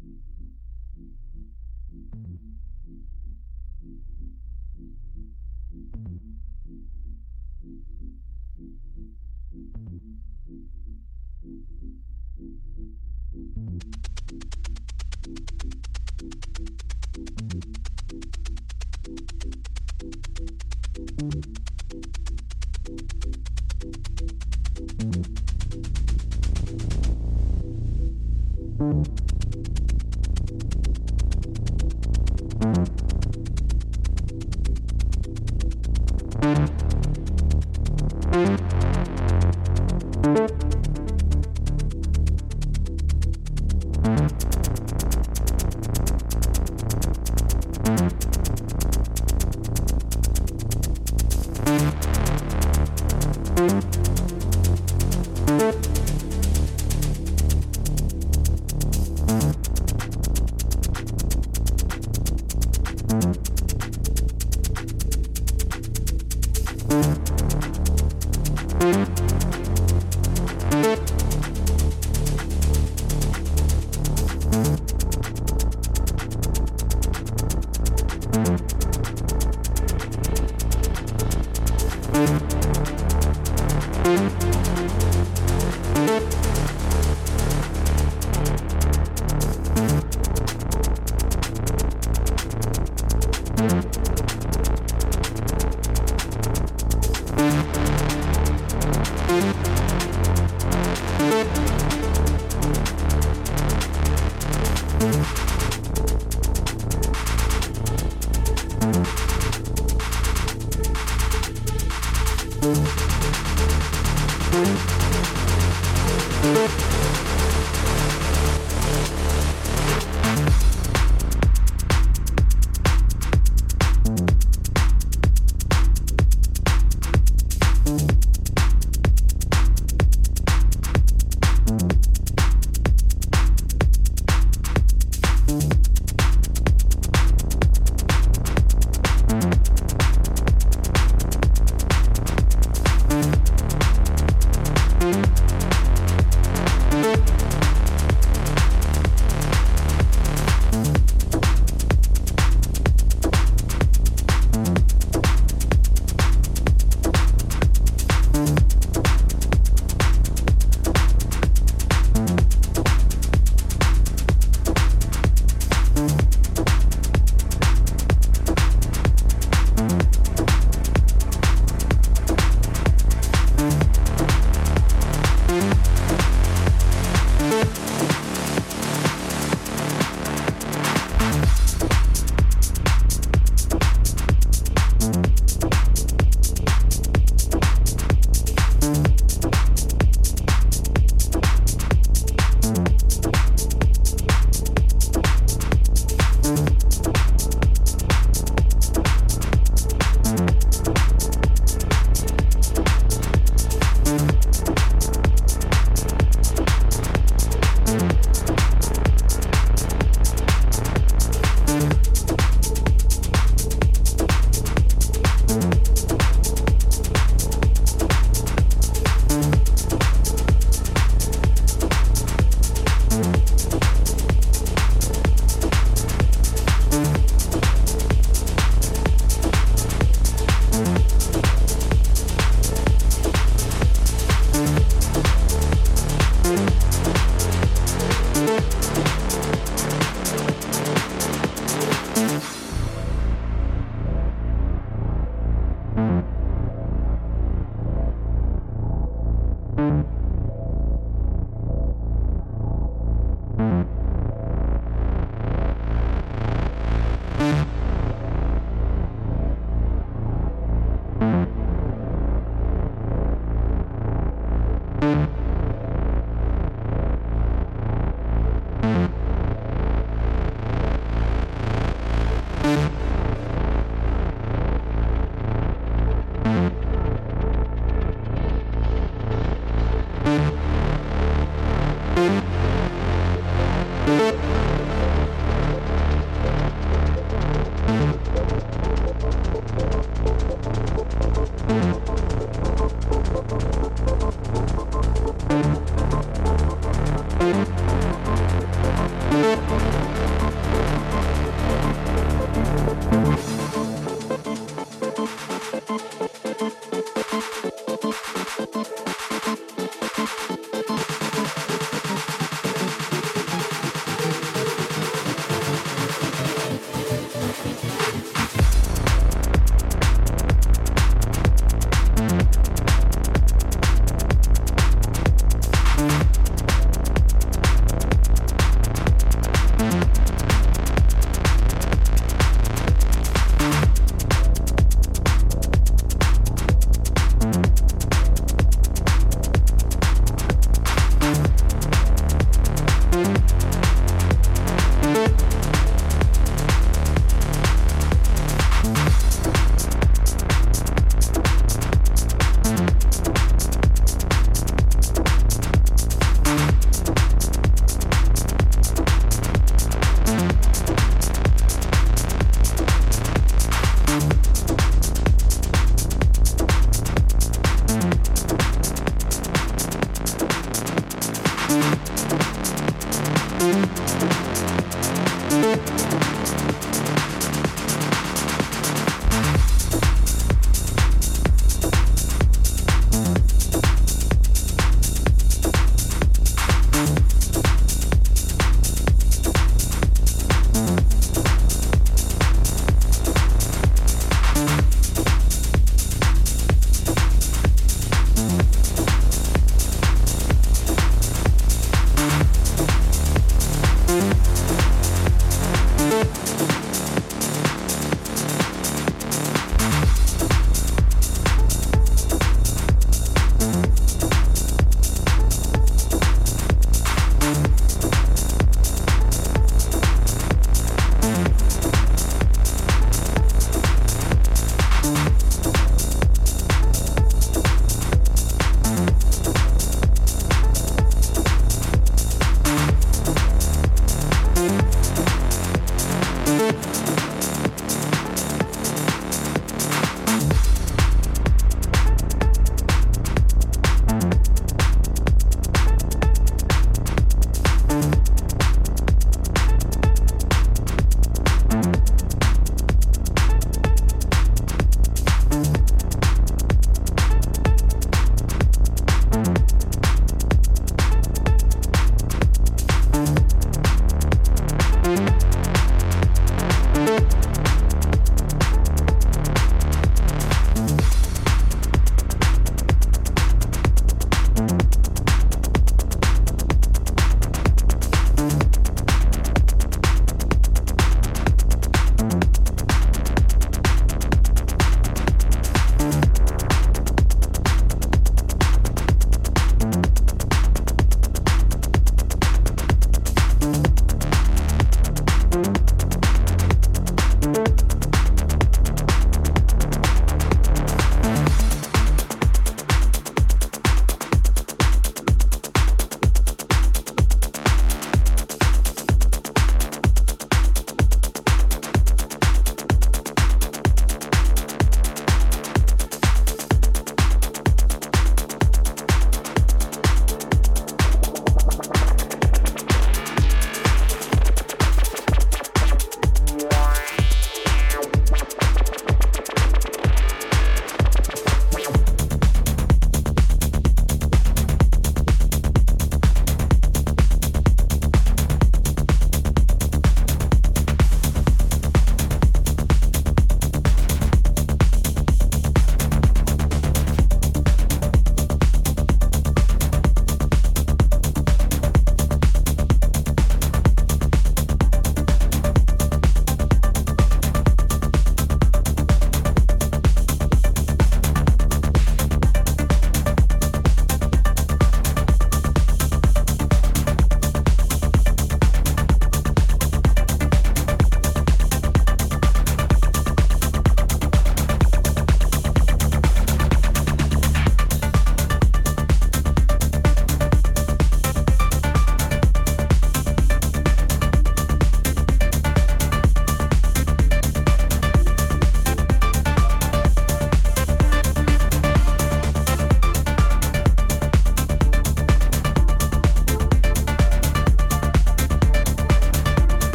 Thank you.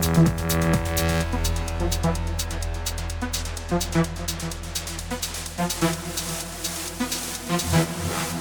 Thank you.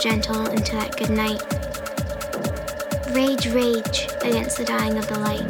gentle into that good night. Rage, rage against the dying of the light.